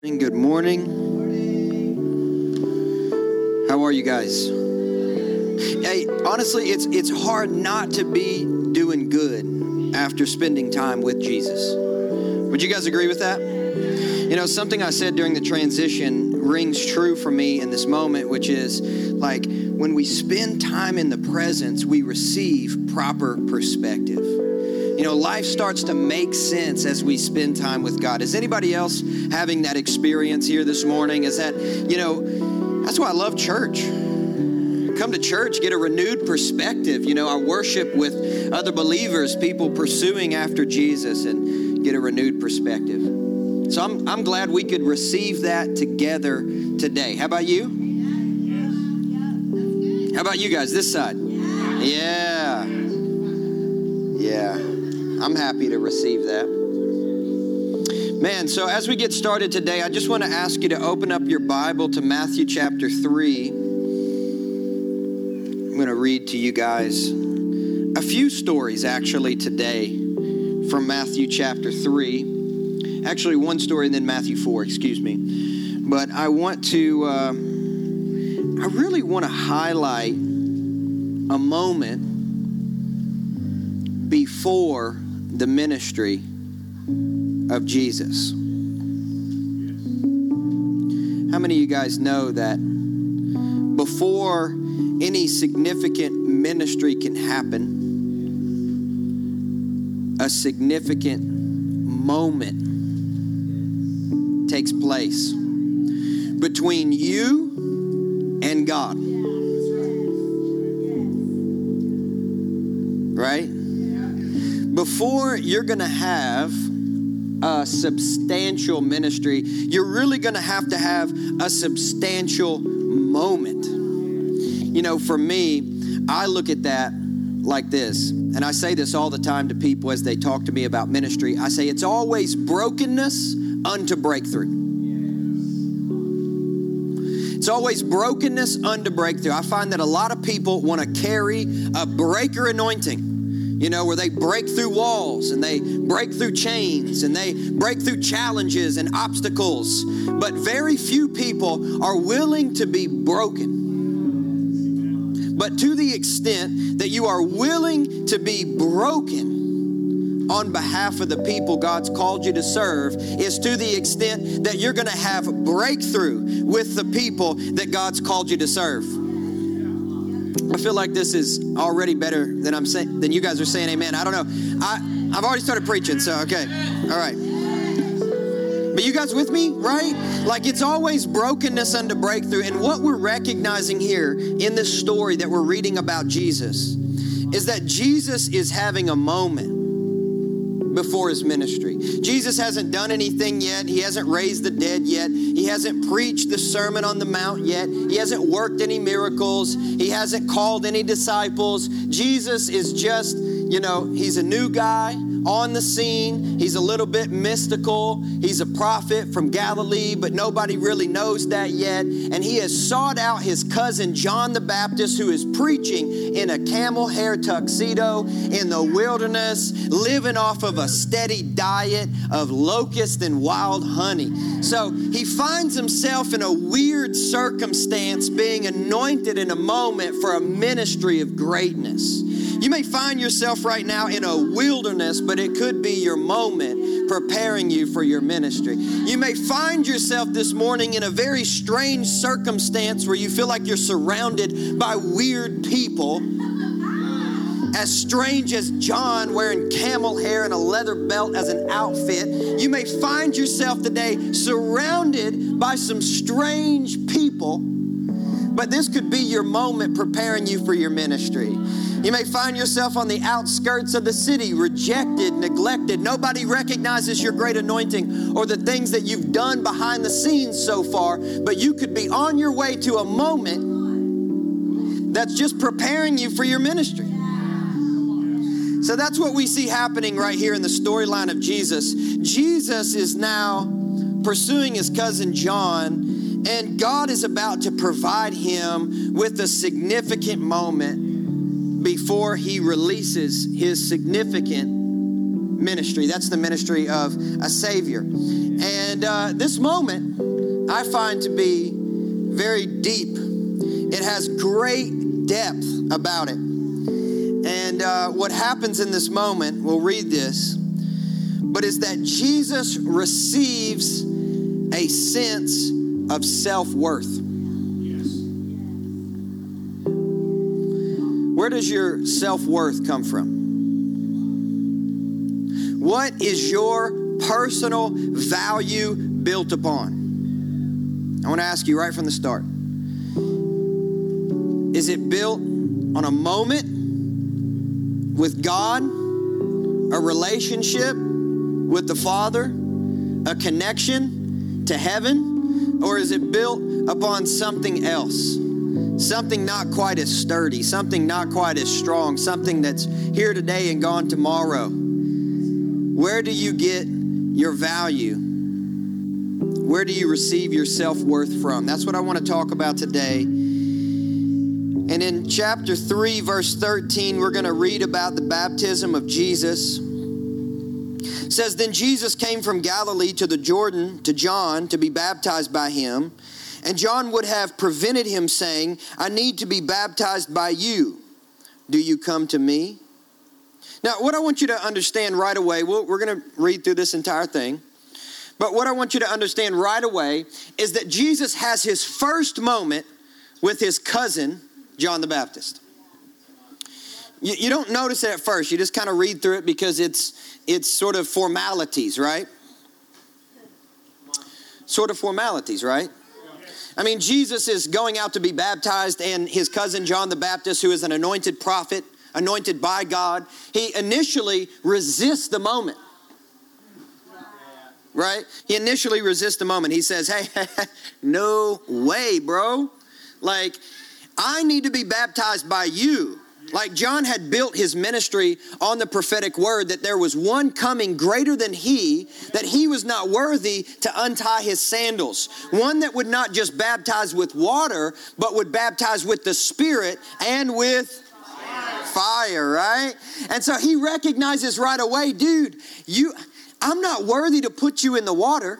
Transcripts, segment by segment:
Good morning. How are you guys? Hey, honestly, it's it's hard not to be doing good after spending time with Jesus. Would you guys agree with that? You know, something I said during the transition rings true for me in this moment, which is like when we spend time in the presence, we receive proper perspective. You know, life starts to make sense as we spend time with God. Is anybody else having that experience here this morning? Is that, you know, that's why I love church. Come to church, get a renewed perspective. You know, I worship with other believers, people pursuing after Jesus, and get a renewed perspective. So I'm, I'm glad we could receive that together today. How about you? How about you guys this side? Yeah. Yeah. I'm happy to receive that. Man, so as we get started today, I just want to ask you to open up your Bible to Matthew chapter 3. I'm going to read to you guys a few stories actually today from Matthew chapter 3. Actually, one story and then Matthew 4, excuse me. But I want to, uh, I really want to highlight a moment before the ministry of Jesus. How many of you guys know that before any significant ministry can happen, a significant moment takes place between you and God? Before you're going to have a substantial ministry, you're really going to have to have a substantial moment. You know, for me, I look at that like this, and I say this all the time to people as they talk to me about ministry. I say it's always brokenness unto breakthrough. It's always brokenness unto breakthrough. I find that a lot of people want to carry a breaker anointing you know, where they break through walls and they break through chains and they break through challenges and obstacles. But very few people are willing to be broken. But to the extent that you are willing to be broken on behalf of the people God's called you to serve, is to the extent that you're going to have breakthrough with the people that God's called you to serve. I feel like this is already better than I'm saying than you guys are saying amen. I don't know. I, I've already started preaching, so okay. All right. But you guys with me, right? Like it's always brokenness unto breakthrough. And what we're recognizing here in this story that we're reading about Jesus is that Jesus is having a moment before his ministry. Jesus hasn't done anything yet. He hasn't raised the dead yet. He hasn't preached the Sermon on the Mount yet. He hasn't worked any miracles. He hasn't called any disciples. Jesus is just, you know, he's a new guy on the scene. He's a little bit mystical. He's a prophet from Galilee, but nobody really knows that yet. And he has sought out his cousin John the Baptist, who is preaching in a camel hair tuxedo in the wilderness, living off of a steady diet of locust and wild honey. So he finds himself in a weird circumstance being anointed in a moment for a ministry of greatness. You may find yourself right now in a wilderness, but it could be your moment preparing you for your ministry. You may find yourself this morning in a very strange circumstance where you feel like you're surrounded by weird people. As strange as John wearing camel hair and a leather belt as an outfit, you may find yourself today surrounded by some strange people, but this could be your moment preparing you for your ministry. You may find yourself on the outskirts of the city, rejected, neglected. Nobody recognizes your great anointing or the things that you've done behind the scenes so far, but you could be on your way to a moment that's just preparing you for your ministry. So that's what we see happening right here in the storyline of Jesus. Jesus is now pursuing his cousin John, and God is about to provide him with a significant moment before he releases his significant ministry. That's the ministry of a Savior. And uh, this moment I find to be very deep. It has great depth about it. And uh, what happens in this moment, we'll read this, but is that Jesus receives a sense of self worth. Where does your self worth come from? What is your personal value built upon? I want to ask you right from the start. Is it built on a moment with God, a relationship with the Father, a connection to heaven, or is it built upon something else? Something not quite as sturdy, something not quite as strong, something that's here today and gone tomorrow. Where do you get your value? Where do you receive your self worth from? That's what I want to talk about today. And in chapter 3, verse 13, we're going to read about the baptism of Jesus. It says, Then Jesus came from Galilee to the Jordan to John to be baptized by him. And John would have prevented him, saying, I need to be baptized by you. Do you come to me? Now, what I want you to understand right away, we we are going to read through this entire thing. But what I want you to understand right away is that Jesus has his first moment with his cousin, John the Baptist. You, you don't notice it at first. You just kind of read through it because it's, it's sort of formalities, right? Sort of formalities, right? I mean, Jesus is going out to be baptized, and his cousin John the Baptist, who is an anointed prophet, anointed by God, he initially resists the moment. Right? He initially resists the moment. He says, Hey, no way, bro. Like, I need to be baptized by you. Like John had built his ministry on the prophetic word that there was one coming greater than he, that he was not worthy to untie his sandals. One that would not just baptize with water, but would baptize with the Spirit and with fire, right? And so he recognizes right away, dude, you I'm not worthy to put you in the water.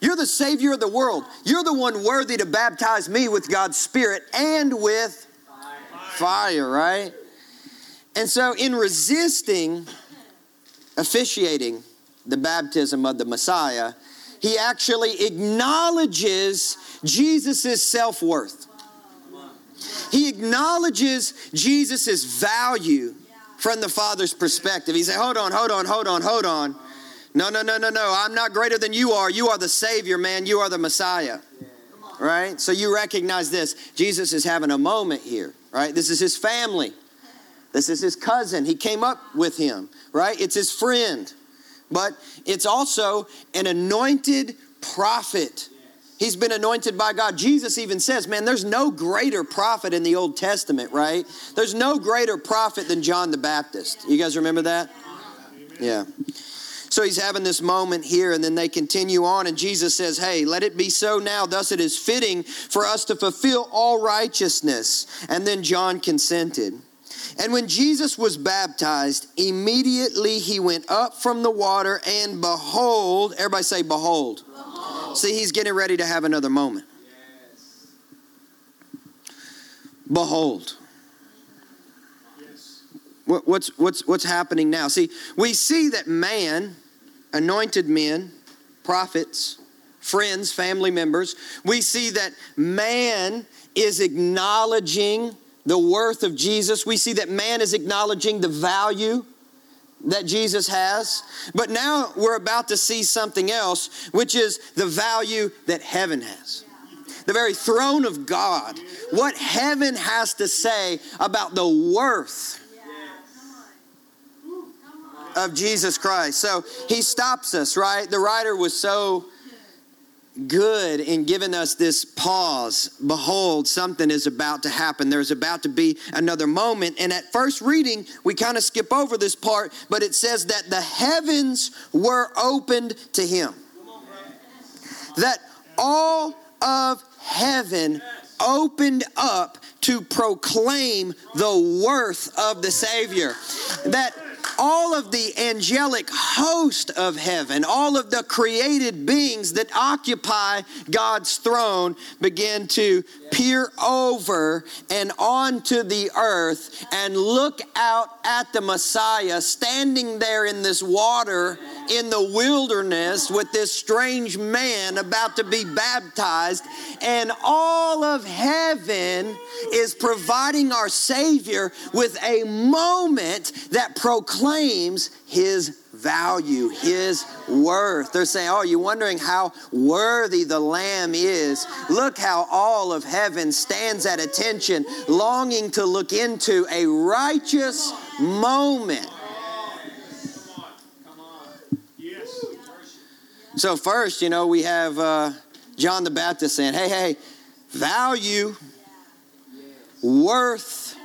You're the Savior of the world. You're the one worthy to baptize me with God's Spirit and with fire, right? And so, in resisting officiating the baptism of the Messiah, he actually acknowledges Jesus' self worth. He acknowledges Jesus' value from the Father's perspective. He said, Hold on, hold on, hold on, hold on. No, no, no, no, no. I'm not greater than you are. You are the Savior, man. You are the Messiah. Right? So you recognize this. Jesus is having a moment here, right? This is his family. This is his cousin. He came up with him, right? It's his friend. But it's also an anointed prophet. He's been anointed by God. Jesus even says, man, there's no greater prophet in the Old Testament, right? There's no greater prophet than John the Baptist. You guys remember that? Yeah. So he's having this moment here, and then they continue on, and Jesus says, Hey, let it be so now. Thus it is fitting for us to fulfill all righteousness. And then John consented. And when Jesus was baptized, immediately he went up from the water, and behold, everybody say, Behold. behold. See, he's getting ready to have another moment. Yes. Behold. What's, what's, what's happening now? See, we see that man anointed men, prophets, friends, family members, we see that man is acknowledging the worth of Jesus. We see that man is acknowledging the value that Jesus has. But now we're about to see something else, which is the value that heaven has. The very throne of God. What heaven has to say about the worth of Jesus Christ. So he stops us, right? The writer was so good in giving us this pause. Behold, something is about to happen. There's about to be another moment. And at first reading, we kind of skip over this part, but it says that the heavens were opened to him. That all of heaven opened up to proclaim the worth of the Savior. That all of the angelic host of heaven, all of the created beings that occupy God's throne begin to peer over and onto the earth and look out at the Messiah standing there in this water in the wilderness with this strange man about to be baptized. And all of heaven is providing our Savior with a moment that proclaims his value, his worth. They're saying, Oh, you're wondering how worthy the Lamb is. Look how all of heaven stands at attention, longing to look into a righteous moment. So, first, you know, we have uh, John the Baptist saying, Hey, hey, value, worth,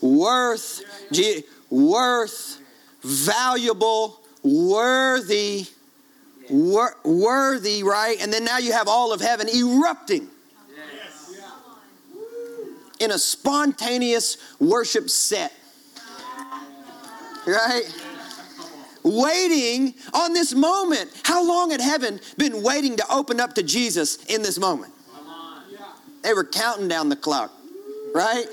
worth, worth, valuable, worthy, wor- worthy, right? And then now you have all of heaven erupting in a spontaneous worship set, right? Waiting on this moment. How long had heaven been waiting to open up to Jesus in this moment? They were counting down the clock, right?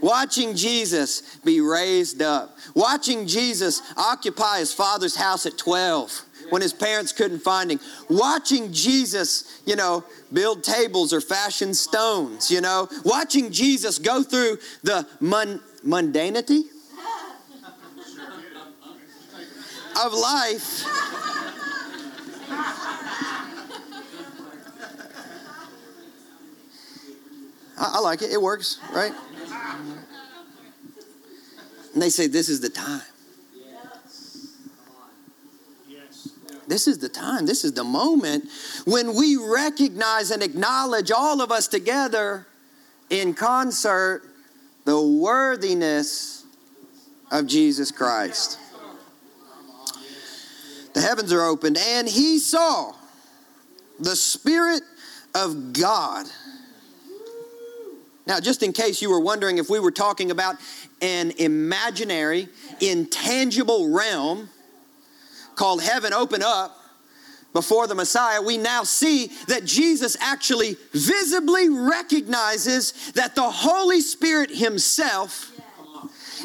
Watching Jesus be raised up. Watching Jesus occupy his father's house at 12 when his parents couldn't find him. Watching Jesus, you know, build tables or fashion stones, you know. Watching Jesus go through the mun- mundanity of life. I, I like it. It works, right? And they say, This is the time. This is the time. This is the moment when we recognize and acknowledge all of us together in concert the worthiness of Jesus Christ. The heavens are opened, and he saw the Spirit of God. Now, just in case you were wondering if we were talking about an imaginary, intangible realm called heaven open up before the Messiah, we now see that Jesus actually visibly recognizes that the Holy Spirit Himself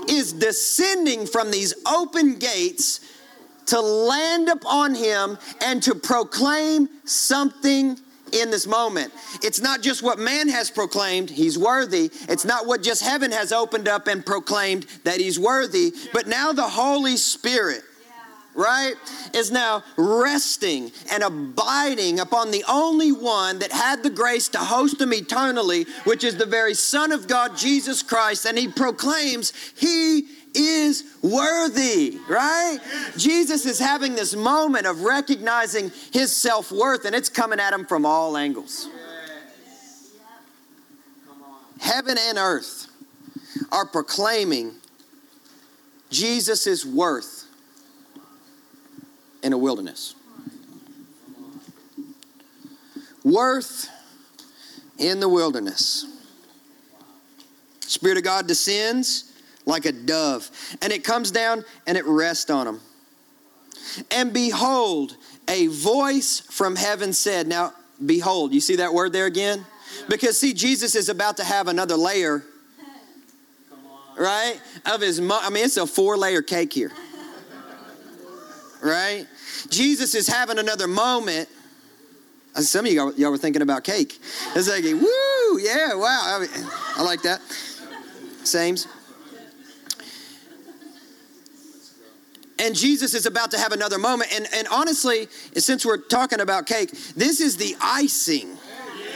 is descending from these open gates to land upon Him and to proclaim something in this moment. It's not just what man has proclaimed, he's worthy. It's not what just heaven has opened up and proclaimed that he's worthy, but now the Holy Spirit right, is now resting and abiding upon the only one that had the grace to host him eternally, which is the very Son of God, Jesus Christ. And he proclaims, He is worthy, right? Jesus is having this moment of recognizing his self worth, and it's coming at him from all angles. Heaven and earth are proclaiming Jesus' worth in a wilderness. Worth in the wilderness. Spirit of God descends like a dove, and it comes down and it rests on them. And behold, a voice from heaven said, Now, behold, you see that word there again? Because, see, Jesus is about to have another layer, right? Of his, I mean, it's a four layer cake here right? Jesus is having another moment. Uh, some of you y'all were thinking about cake. It's like, woo, yeah, wow. I, mean, I like that. Sames. And Jesus is about to have another moment. And, and honestly, since we're talking about cake, this is the icing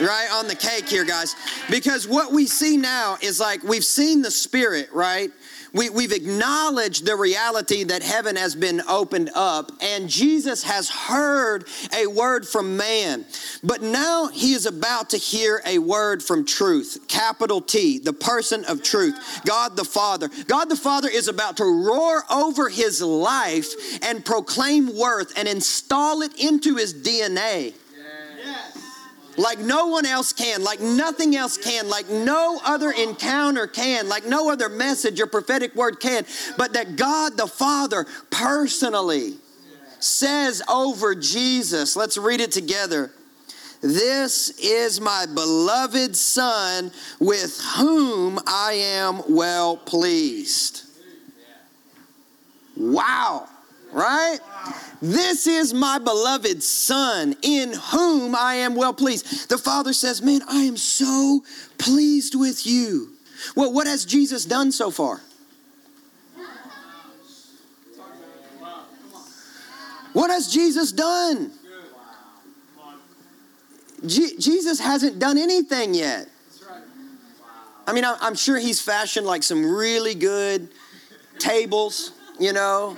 right on the cake here guys because what we see now is like we've seen the spirit right we, we've acknowledged the reality that heaven has been opened up and Jesus has heard a word from man. But now he is about to hear a word from truth, capital T, the person of truth, God the Father. God the Father is about to roar over his life and proclaim worth and install it into his DNA. Like no one else can, like nothing else can, like no other encounter can, like no other message or prophetic word can, but that God the Father personally says over Jesus. Let's read it together. This is my beloved Son with whom I am well pleased. Wow, right? This is my beloved Son in whom I am well pleased. The Father says, Man, I am so pleased with you. Well, what has Jesus done so far? What has Jesus done? Je- Jesus hasn't done anything yet. I mean, I'm sure he's fashioned like some really good tables, you know,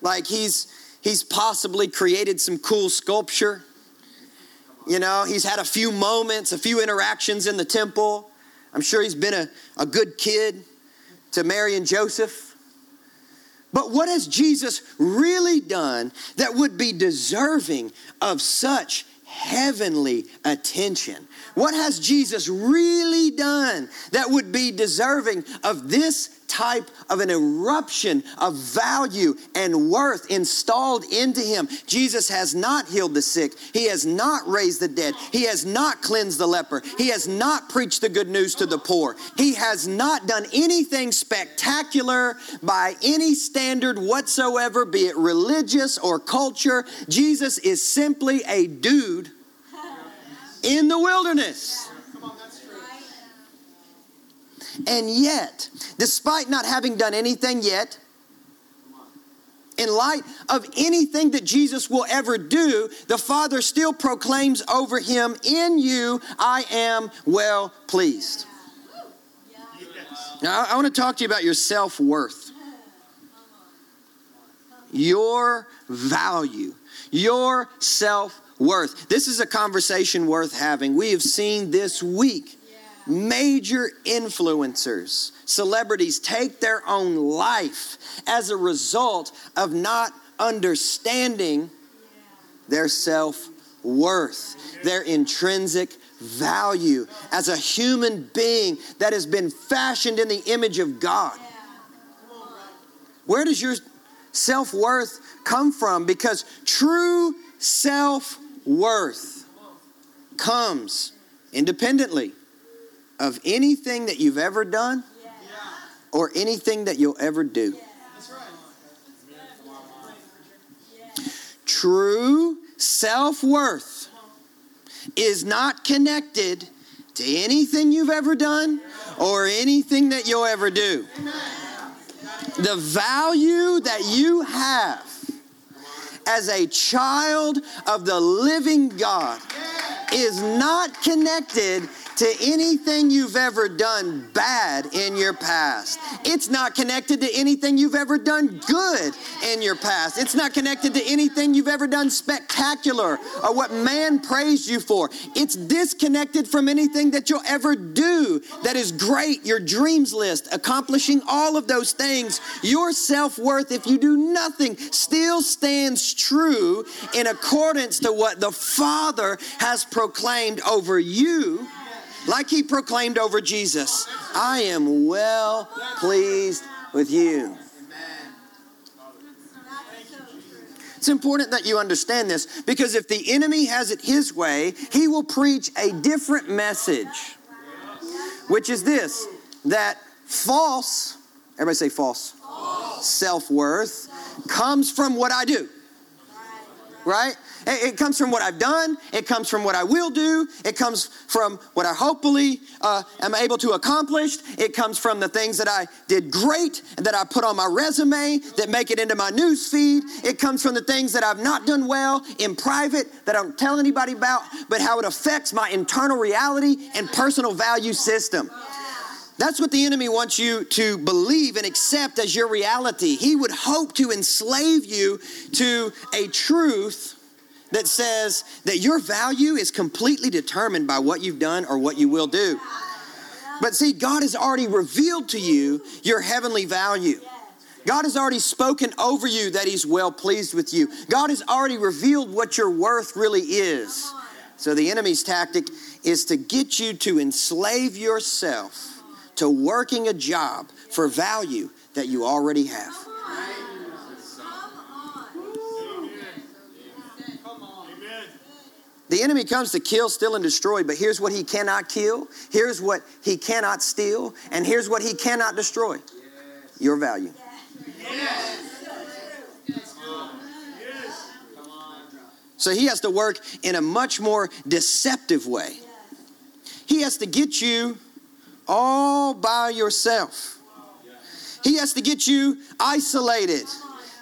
like he's he's possibly created some cool sculpture. You know, he's had a few moments, a few interactions in the temple. I'm sure he's been a, a good kid to Mary and Joseph. But what has Jesus really done that would be deserving of such heavenly attention? What has Jesus really done that would be deserving of this type of an eruption of value and worth installed into him. Jesus has not healed the sick. He has not raised the dead. He has not cleansed the leper. He has not preached the good news to the poor. He has not done anything spectacular by any standard whatsoever, be it religious or culture. Jesus is simply a dude in the wilderness. And yet, despite not having done anything yet, in light of anything that Jesus will ever do, the Father still proclaims over him, In you I am well pleased. Now, I want to talk to you about your self worth, your value, your self worth. This is a conversation worth having. We have seen this week major influencers, celebrities take their own life as a result of not understanding their self worth, their intrinsic value as a human being that has been fashioned in the image of God. Where does your self worth come from? Because true self worth comes independently of anything that you've ever done or anything that you'll ever do. True self worth is not connected to anything you've ever done or anything that you'll ever do. The value that you have as a child of the living God is not connected to anything you've ever done bad in your past. It's not connected to anything you've ever done good in your past. It's not connected to anything you've ever done spectacular or what man praised you for. It's disconnected from anything that you'll ever do that is great, your dreams list, accomplishing all of those things. Your self worth, if you do nothing, still stands true in accordance to what the Father has proclaimed over you like he proclaimed over Jesus I am well pleased with you. It's important that you understand this because if the enemy has it his way, he will preach a different message, which is this that false, everybody say false, false. self worth comes from what I do. Right? It comes from what I've done. It comes from what I will do. It comes from what I hopefully uh, am able to accomplish. It comes from the things that I did great, that I put on my resume, that make it into my news feed. It comes from the things that I've not done well in private, that I don't tell anybody about, but how it affects my internal reality and personal value system. That's what the enemy wants you to believe and accept as your reality. He would hope to enslave you to a truth that says that your value is completely determined by what you've done or what you will do. But see, God has already revealed to you your heavenly value. God has already spoken over you that He's well pleased with you. God has already revealed what your worth really is. So the enemy's tactic is to get you to enslave yourself to working a job for value that you already have. The enemy comes to kill, steal, and destroy, but here's what he cannot kill, here's what he cannot steal, and here's what he cannot destroy your value. So he has to work in a much more deceptive way. He has to get you all by yourself. He has to get you isolated.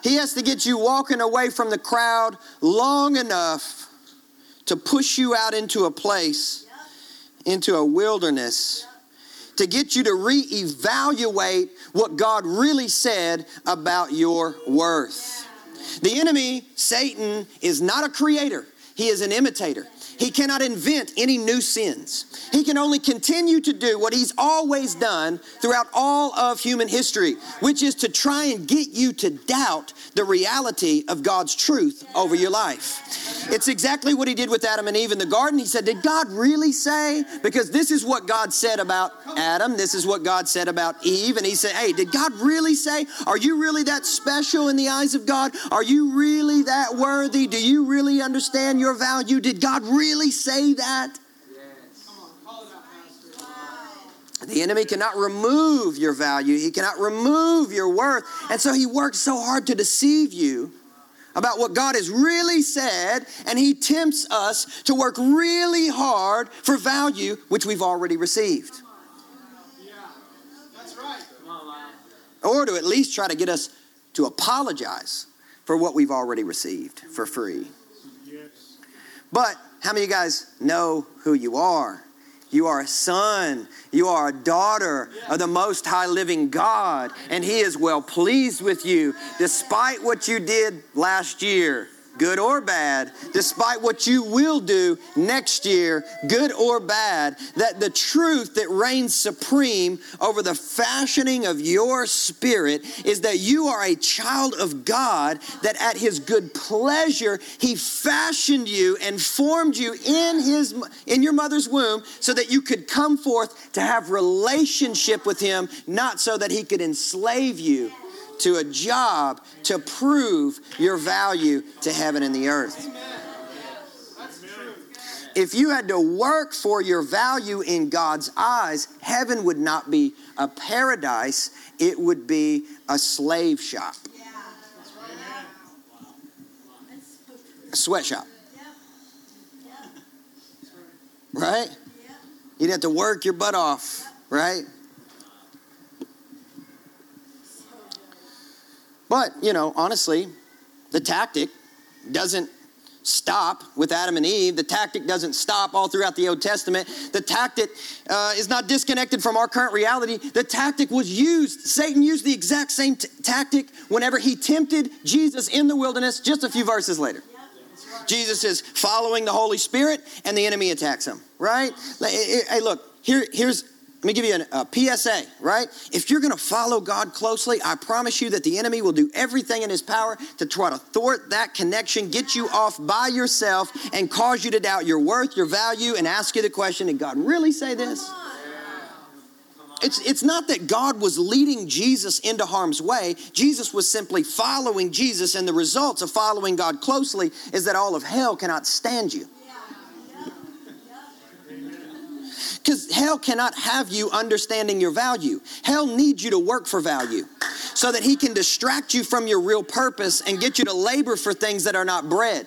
He has to get you walking away from the crowd long enough to push you out into a place, into a wilderness, to get you to reevaluate what God really said about your worth. The enemy, Satan, is not a creator, he is an imitator. He cannot invent any new sins. He can only continue to do what he's always done throughout all of human history, which is to try and get you to doubt the reality of God's truth over your life. It's exactly what he did with Adam and Eve in the garden. He said, Did God really say? Because this is what God said about Adam, this is what God said about Eve. And he said, Hey, did God really say? Are you really that special in the eyes of God? Are you really that worthy? Do you really understand your value? Did God really say that? The enemy cannot remove your value. He cannot remove your worth. And so he works so hard to deceive you about what God has really said, and he tempts us to work really hard for value which we've already received. Yeah, that's right. Or to at least try to get us to apologize for what we've already received for free. But how many of you guys know who you are? You are a son. You are a daughter of the Most High Living God. And He is well pleased with you despite what you did last year good or bad, despite what you will do next year, good or bad, that the truth that reigns supreme over the fashioning of your spirit is that you are a child of God, that at his good pleasure he fashioned you and formed you in his in your mother's womb so that you could come forth to have relationship with him, not so that he could enslave you to a job to prove your value to heaven and the earth. If you had to work for your value in God's eyes, heaven would not be a paradise, it would be a slave shop. A sweatshop. Right? You'd have to work your butt off, right? But, you know, honestly, the tactic doesn't stop with Adam and Eve. The tactic doesn't stop all throughout the Old Testament. The tactic uh, is not disconnected from our current reality. The tactic was used. Satan used the exact same t- tactic whenever he tempted Jesus in the wilderness just a few verses later. Jesus is following the Holy Spirit and the enemy attacks him, right? Hey, look, here, here's let me give you a, a PSA, right? If you're going to follow God closely, I promise you that the enemy will do everything in his power to try to thwart that connection, get you off by yourself, and cause you to doubt your worth, your value, and ask you the question Did God really say this? It's, it's not that God was leading Jesus into harm's way. Jesus was simply following Jesus, and the results of following God closely is that all of hell cannot stand you. Because hell cannot have you understanding your value. Hell needs you to work for value so that he can distract you from your real purpose and get you to labor for things that are not bread.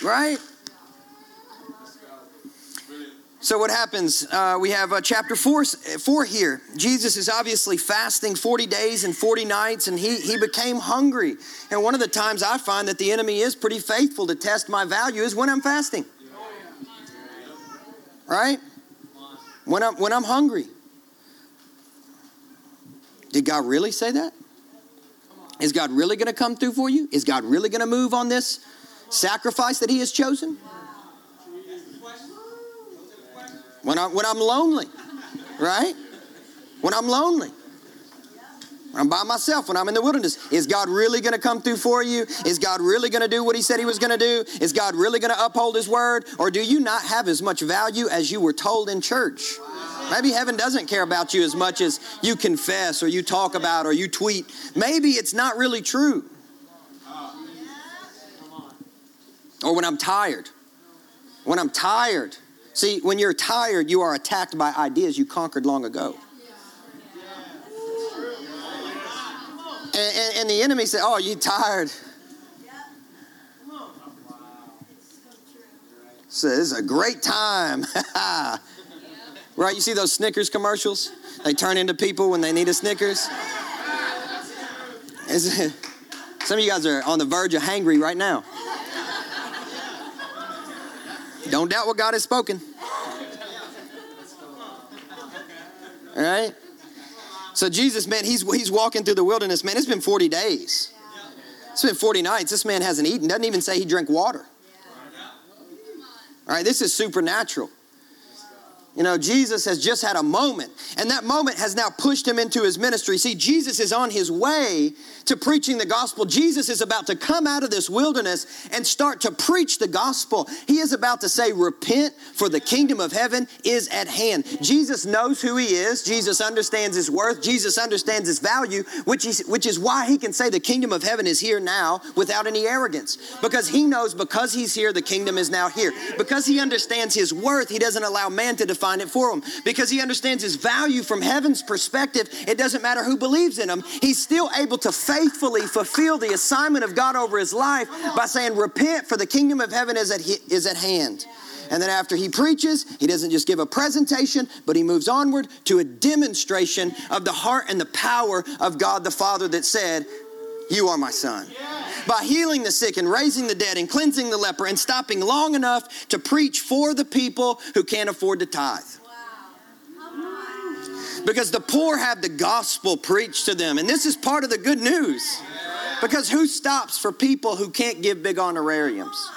Right? So what happens? Uh, we have uh, chapter four, four here. Jesus is obviously fasting 40 days and 40 nights, and he, he became hungry. And one of the times I find that the enemy is pretty faithful to test my value is when I'm fasting right? When I'm, when I'm hungry. Did God really say that? Is God really going to come through for you? Is God really going to move on this sacrifice that He has chosen? When, I, when I'm lonely, right? When I'm lonely. I'm by myself when I'm in the wilderness. Is God really going to come through for you? Is God really going to do what He said He was going to do? Is God really going to uphold His word? Or do you not have as much value as you were told in church? Maybe heaven doesn't care about you as much as you confess or you talk about or you tweet. Maybe it's not really true. Or when I'm tired. When I'm tired. See, when you're tired, you are attacked by ideas you conquered long ago. And, and, and the enemy said, Oh, you tired? So this is a great time. right? You see those Snickers commercials? They turn into people when they need a Snickers. Some of you guys are on the verge of hangry right now. Don't doubt what God has spoken. All right? So Jesus, man, he's, he's walking through the wilderness, man. It's been 40 days. It's been 40 nights. This man hasn't eaten. Doesn't even say he drank water. All right, this is supernatural. You know, Jesus has just had a moment, and that moment has now pushed him into his ministry. See, Jesus is on his way to preaching the gospel. Jesus is about to come out of this wilderness and start to preach the gospel. He is about to say, Repent, for the kingdom of heaven is at hand. Jesus knows who he is. Jesus understands his worth. Jesus understands his value, which is, which is why he can say the kingdom of heaven is here now without any arrogance. Because he knows because he's here, the kingdom is now here. Because he understands his worth, he doesn't allow man to define find it for him because he understands his value from heaven's perspective. It doesn't matter who believes in him, he's still able to faithfully fulfill the assignment of God over his life by saying, Repent, for the kingdom of heaven is at, is at hand. And then after he preaches, he doesn't just give a presentation, but he moves onward to a demonstration of the heart and the power of God the Father that said, You are my son by healing the sick and raising the dead and cleansing the leper and stopping long enough to preach for the people who can't afford to tithe. Because the poor have the gospel preached to them. And this is part of the good news. Because who stops for people who can't give big honorariums?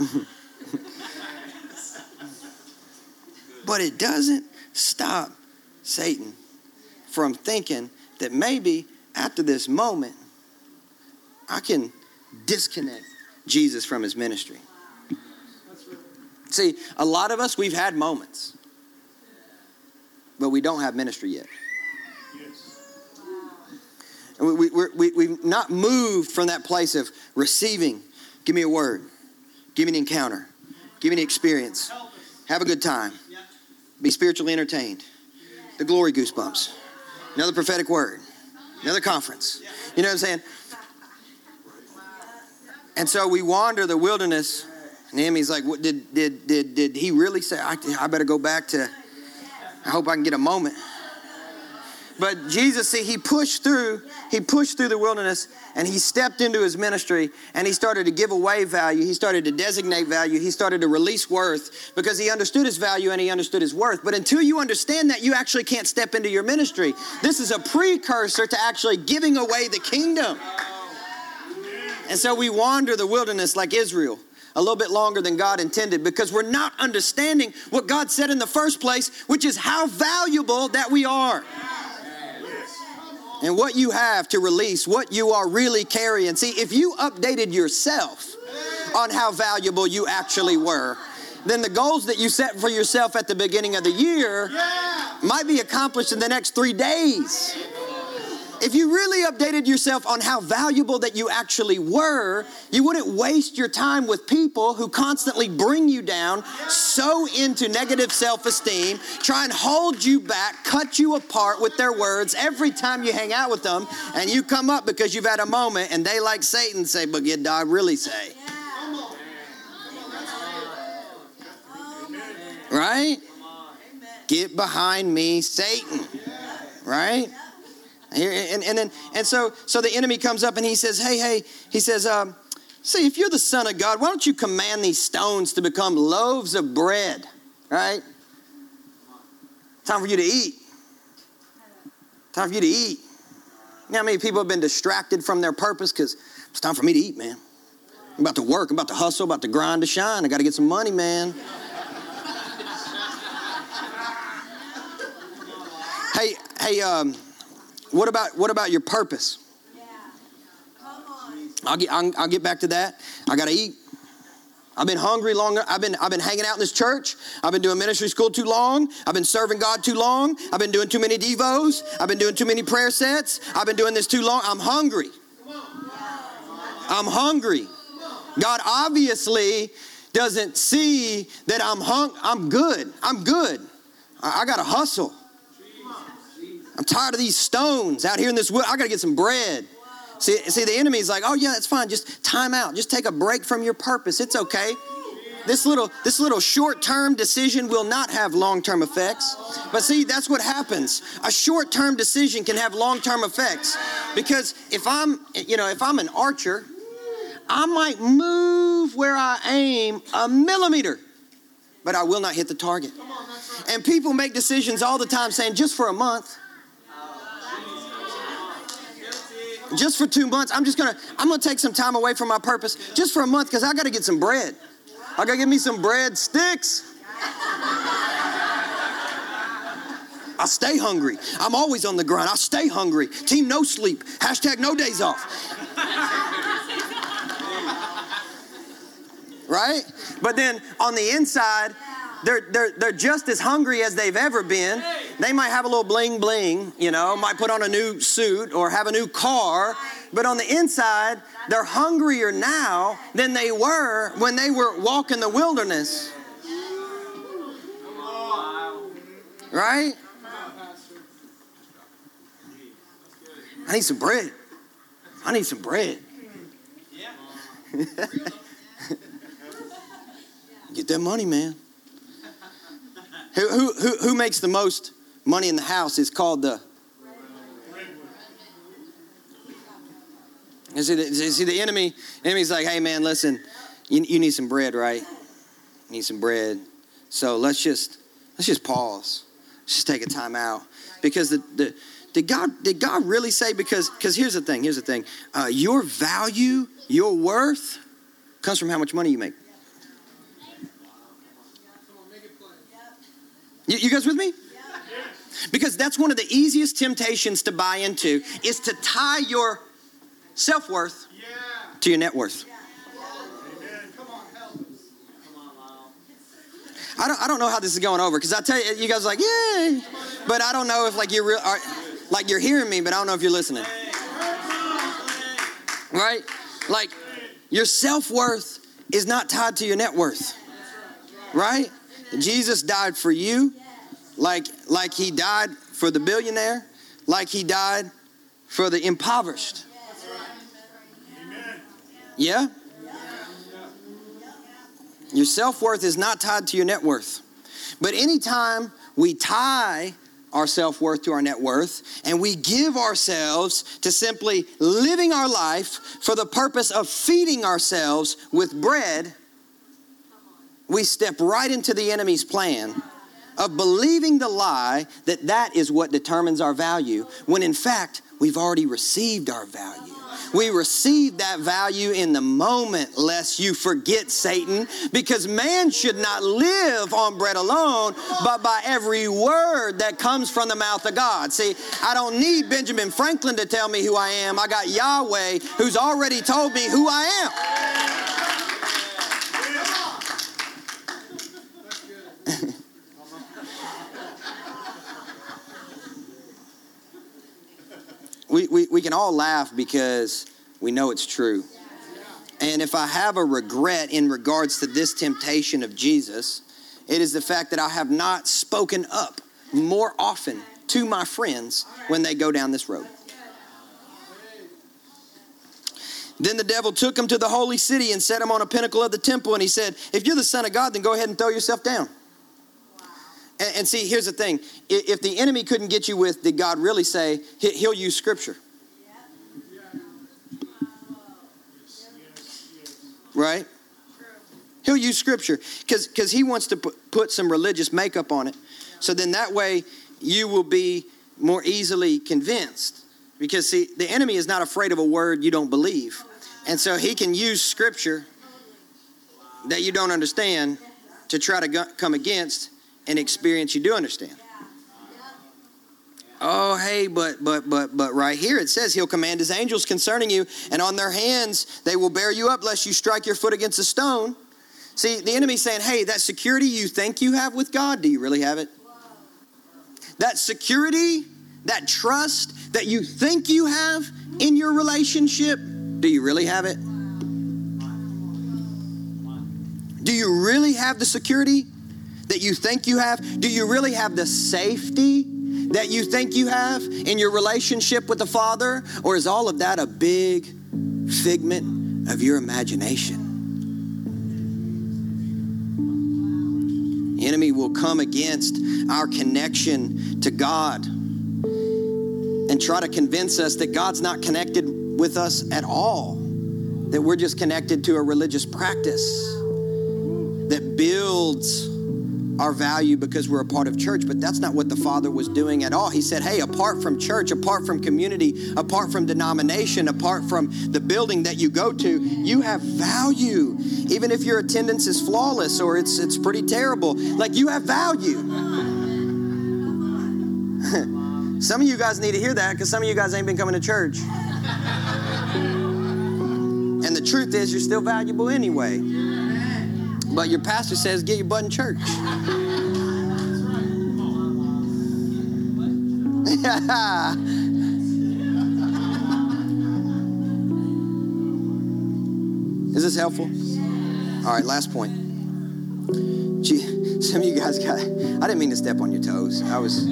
but it doesn't stop Satan from thinking that maybe after this moment, I can disconnect Jesus from his ministry. See, a lot of us, we've had moments, but we don't have ministry yet. And we, we, we, we've not moved from that place of receiving, give me a word, Give me an encounter. Give me an experience. Have a good time. Be spiritually entertained. The glory goosebumps. Another prophetic word. Another conference. You know what I'm saying? And so we wander the wilderness. Nehemiah's like, what, did, did, did, did he really say, I, I better go back to, I hope I can get a moment. But Jesus, see, he pushed through, he pushed through the wilderness and he stepped into his ministry and he started to give away value. He started to designate value. He started to release worth because he understood his value and he understood his worth. But until you understand that, you actually can't step into your ministry. This is a precursor to actually giving away the kingdom. And so we wander the wilderness like Israel a little bit longer than God intended because we're not understanding what God said in the first place, which is how valuable that we are and what you have to release, what you are really carrying. See, if you updated yourself on how valuable you actually were, then the goals that you set for yourself at the beginning of the year might be accomplished in the next three days if you really updated yourself on how valuable that you actually were, you wouldn't waste your time with people who constantly bring you down, so into negative self esteem, try and hold you back, cut you apart with their words every time you hang out with them, and you come up because you've had a moment and they, like Satan, say, But did I really say? Right? Get behind me, Satan. Right? And, and then and so so the enemy comes up and he says, hey, hey, he says, um, see, if you're the son of God, why don't you command these stones to become loaves of bread? Right? Time for you to eat. Time for you to eat. You know how many people have been distracted from their purpose because it's time for me to eat, man. I'm about to work, I'm about to hustle, about to grind to shine. I got to get some money, man. hey, hey, um, what about what about your purpose? I'll get I'll, I'll get back to that. I got to eat. I've been hungry longer. I've been, I've been hanging out in this church. I've been doing ministry school too long. I've been serving God too long. I've been doing too many devos. I've been doing too many prayer sets. I've been doing this too long. I'm hungry. I'm hungry. God obviously doesn't see that I'm hung. I'm good. I'm good. I, I got to hustle. I'm tired of these stones out here in this wood. I got to get some bread. See, see, the enemy's like, oh yeah, that's fine. Just time out. Just take a break from your purpose. It's okay. This little, this little short-term decision will not have long-term effects. But see, that's what happens. A short-term decision can have long-term effects. Because if I'm, you know, if I'm an archer, I might move where I aim a millimeter, but I will not hit the target. And people make decisions all the time saying, just for a month, just for two months, I'm just gonna, I'm gonna take some time away from my purpose just for a month because I gotta get some bread. I gotta get me some bread sticks. I stay hungry. I'm always on the grind. I stay hungry. Team no sleep. Hashtag no days off. right? But then on the inside, they're, they're, they're just as hungry as they've ever been. They might have a little bling bling, you know, might put on a new suit or have a new car, but on the inside, they're hungrier now than they were when they were walking the wilderness. Right? I need some bread. I need some bread. Get that money, man. Who, who, who, who makes the most money in the house is called the. You see, the, see the enemy, enemy's like, hey man, listen, you, you need some bread, right? You need some bread. So let's just let's just pause. Let's just take a time out. Because the, the did God did God really say because because here's the thing, here's the thing. Uh, your value, your worth comes from how much money you make. You, you guys with me? Because that's one of the easiest temptations to buy into is to tie your self worth to your net worth. I don't, I don't know how this is going over because I tell you, you guys like, yay, but I don't know if like you're real, are, like you're hearing me, but I don't know if you're listening. Right? Like your self worth is not tied to your net worth. Right? Jesus died for you like, like he died for the billionaire, like he died for the impoverished. Yeah? Your self worth is not tied to your net worth. But anytime we tie our self worth to our net worth and we give ourselves to simply living our life for the purpose of feeding ourselves with bread, we step right into the enemy's plan of believing the lie that that is what determines our value, when in fact, we've already received our value. We receive that value in the moment, lest you forget Satan, because man should not live on bread alone, but by every word that comes from the mouth of God. See, I don't need Benjamin Franklin to tell me who I am. I got Yahweh who's already told me who I am. We, we, we can all laugh because we know it's true. And if I have a regret in regards to this temptation of Jesus, it is the fact that I have not spoken up more often to my friends when they go down this road. Then the devil took him to the holy city and set him on a pinnacle of the temple. And he said, If you're the Son of God, then go ahead and throw yourself down. And, and see, here's the thing if the enemy couldn't get you with, did God really say, he'll use scripture? Right? He'll use scripture because he wants to put, some religious makeup on it. So then that way you will be more easily convinced. Because, see, the enemy is not afraid of a word you don't believe. And so he can use scripture that you don't understand to try to come against an experience you do understand. Oh, hey, but but but but right here it says he'll command his angels concerning you, and on their hands they will bear you up, lest you strike your foot against a stone. See, the enemy's saying, hey, that security you think you have with God, do you really have it? That security, that trust that you think you have in your relationship, do you really have it? Do you really have the security that you think you have? Do you really have the safety that you think you have in your relationship with the Father? Or is all of that a big figment of your imagination? The enemy will come against our connection to God and try to convince us that God's not connected with us at all, that we're just connected to a religious practice that builds our value because we're a part of church, but that's not what the Father was doing at all. He said, Hey, apart from church, apart from community, apart from denomination, apart from the building that you go to, you have value. Even if your attendance is flawless or it's, it's pretty terrible, like you have value. some of you guys need to hear that because some of you guys ain't been coming to church. and the truth is, you're still valuable anyway. But your pastor says, get your butt in church. Is this helpful? All right, last point. Gee, some of you guys got, I didn't mean to step on your toes. I was.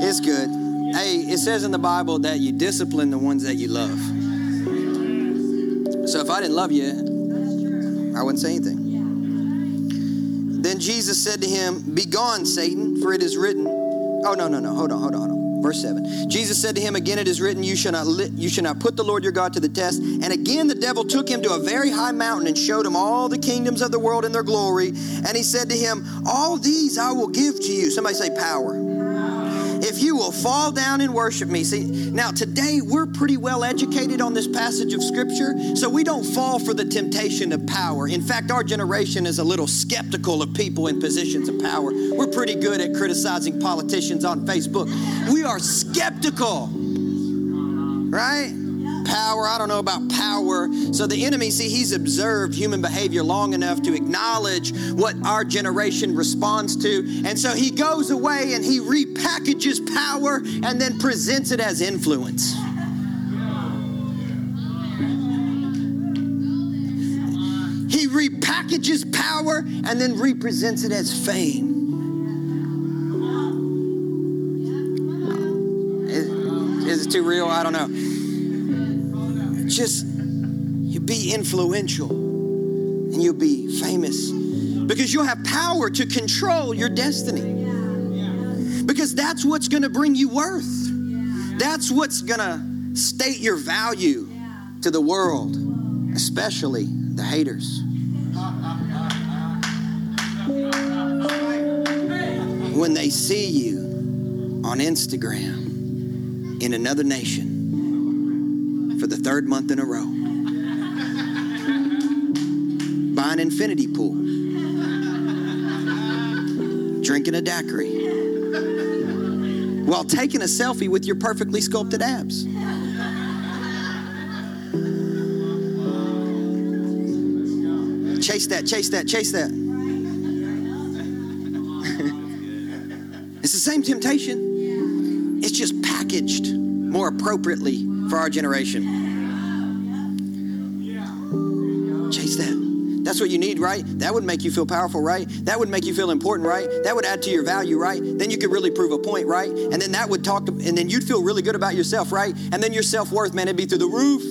It's good. Hey, it says in the Bible that you discipline the ones that you love. So if I didn't love you, I wouldn't say anything. Then Jesus said to him, Begone, Satan, for it is written. Oh, no, no, no. Hold on, hold on, hold on. Verse 7. Jesus said to him, Again it is written, You shall not, li- you shall not put the Lord your God to the test. And again the devil took him to a very high mountain and showed him all the kingdoms of the world and their glory. And he said to him, All these I will give to you. Somebody say, Power you will fall down and worship me. See, now today we're pretty well educated on this passage of scripture, so we don't fall for the temptation of power. In fact, our generation is a little skeptical of people in positions of power. We're pretty good at criticizing politicians on Facebook. We are skeptical, right? Power, I don't know about power. So the enemy, see, he's observed human behavior long enough to acknowledge what our generation responds to. And so he goes away and he repackages power and then presents it as influence. He repackages power and then represents it as fame. Is, it too real? I don't know just you be influential and you'll be famous because you'll have power to control your destiny. Because that's what's going to bring you worth. That's what's going to state your value to the world, especially the haters. When they see you on Instagram in another nation, the third month in a row. Buy an infinity pool. Drinking a daiquiri. While taking a selfie with your perfectly sculpted abs. Chase that, chase that, chase that. it's the same temptation. It's just packaged more appropriately for our generation. Chase that. That's what you need, right? That would make you feel powerful, right? That would make you feel important, right? That would add to your value, right? Then you could really prove a point, right? And then that would talk to, and then you'd feel really good about yourself, right? And then your self worth, man, it'd be through the roof.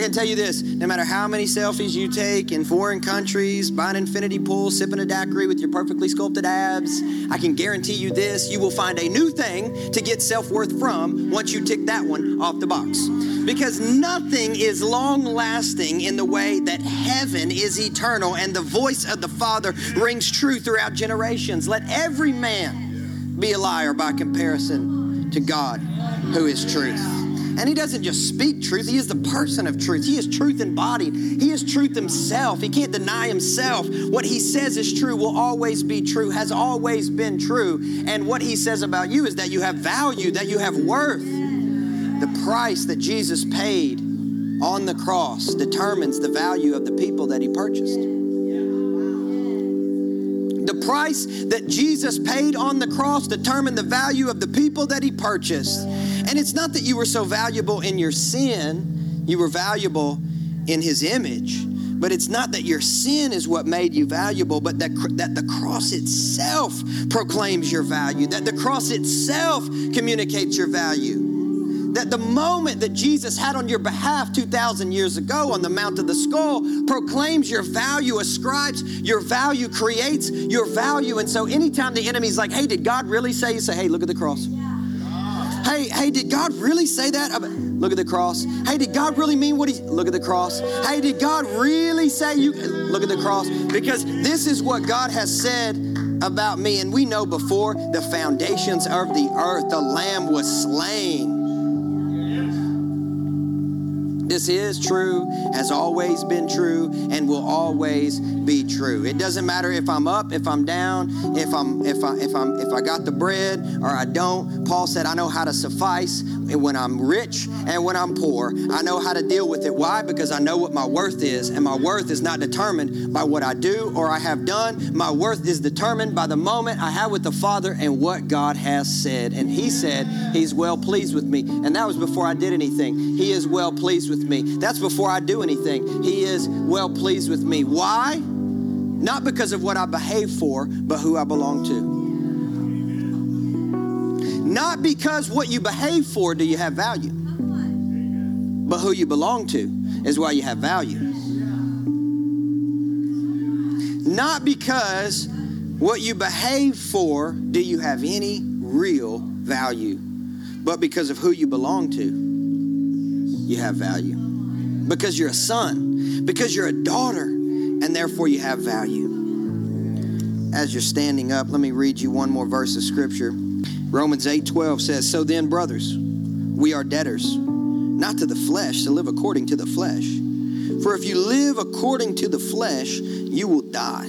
I can tell you this no matter how many selfies you take in foreign countries, buying infinity pool, sipping a daiquiri with your perfectly sculpted abs, I can guarantee you this you will find a new thing to get self worth from once you tick that one off the box. Because nothing is long lasting in the way that heaven is eternal and the voice of the Father rings true throughout generations. Let every man be a liar by comparison to God, who is truth. And he doesn't just speak truth, he is the person of truth. He is truth embodied. He is truth himself. He can't deny himself. What he says is true, will always be true, has always been true. And what he says about you is that you have value, that you have worth. The price that Jesus paid on the cross determines the value of the people that he purchased. Price that Jesus paid on the cross determined the value of the people that he purchased. And it's not that you were so valuable in your sin, you were valuable in his image. But it's not that your sin is what made you valuable, but that, that the cross itself proclaims your value, that the cross itself communicates your value that the moment that Jesus had on your behalf 2,000 years ago on the Mount of the Skull proclaims your value, ascribes your value, creates your value. And so anytime the enemy's like, hey, did God really say? You say, hey, look at the cross. Hey, hey, did God really say that? Look at the cross. Hey, did God really mean what he look at the cross? Hey, did God really say you look at the cross? Because this is what God has said about me. And we know before the foundations of the earth, the lamb was slain this is true, has always been true, and will always be true. It doesn't matter if I'm up, if I'm down, if I'm if I if I'm if I got the bread or I don't. Paul said, I know how to suffice when I'm rich and when I'm poor. I know how to deal with it. Why? Because I know what my worth is, and my worth is not determined by what I do or I have done. My worth is determined by the moment I have with the Father and what God has said. And He said He's well pleased with me. And that was before I did anything. He is well pleased with me. That's before I do anything. He is well pleased with me. Why? Not because of what I behave for, but who I belong to. Not because what you behave for do you have value, but who you belong to is why you have value. Not because what you behave for do you have any real value, but because of who you belong to, you have value. Because you're a son, because you're a daughter, and therefore you have value. As you're standing up, let me read you one more verse of scripture. Romans 8:12 says, "So then, brothers, we are debtors, not to the flesh, to live according to the flesh. For if you live according to the flesh, you will die.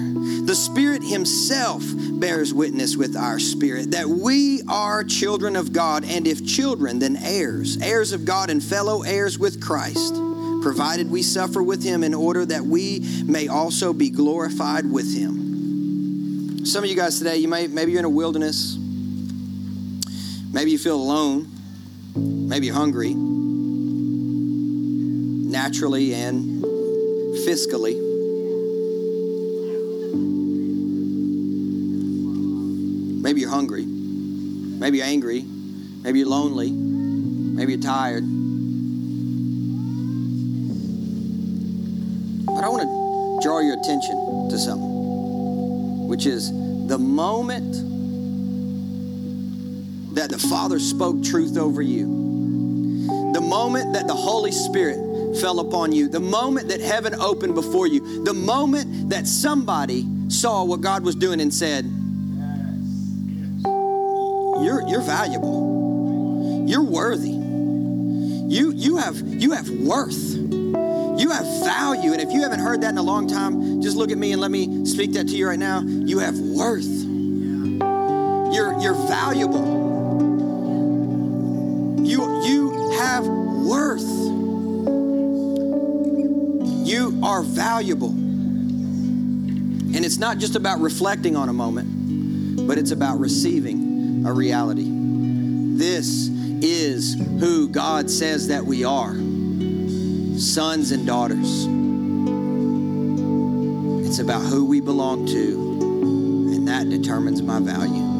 The Spirit Himself bears witness with our spirit that we are children of God, and if children, then heirs, heirs of God and fellow heirs with Christ, provided we suffer with Him in order that we may also be glorified with Him. Some of you guys today, you may maybe you're in a wilderness, maybe you feel alone, maybe you're hungry, naturally and fiscally. Maybe you're hungry. Maybe you're angry. Maybe you're lonely. Maybe you're tired. But I want to draw your attention to something, which is the moment that the Father spoke truth over you, the moment that the Holy Spirit fell upon you, the moment that heaven opened before you, the moment that somebody saw what God was doing and said, you're valuable. You're worthy. You, you, have, you have worth. You have value. And if you haven't heard that in a long time, just look at me and let me speak that to you right now. You have worth. You're, you're valuable. You, you have worth. You are valuable. And it's not just about reflecting on a moment. but it's about receiving a reality. This is who God says that we are sons and daughters. It's about who we belong to, and that determines my value.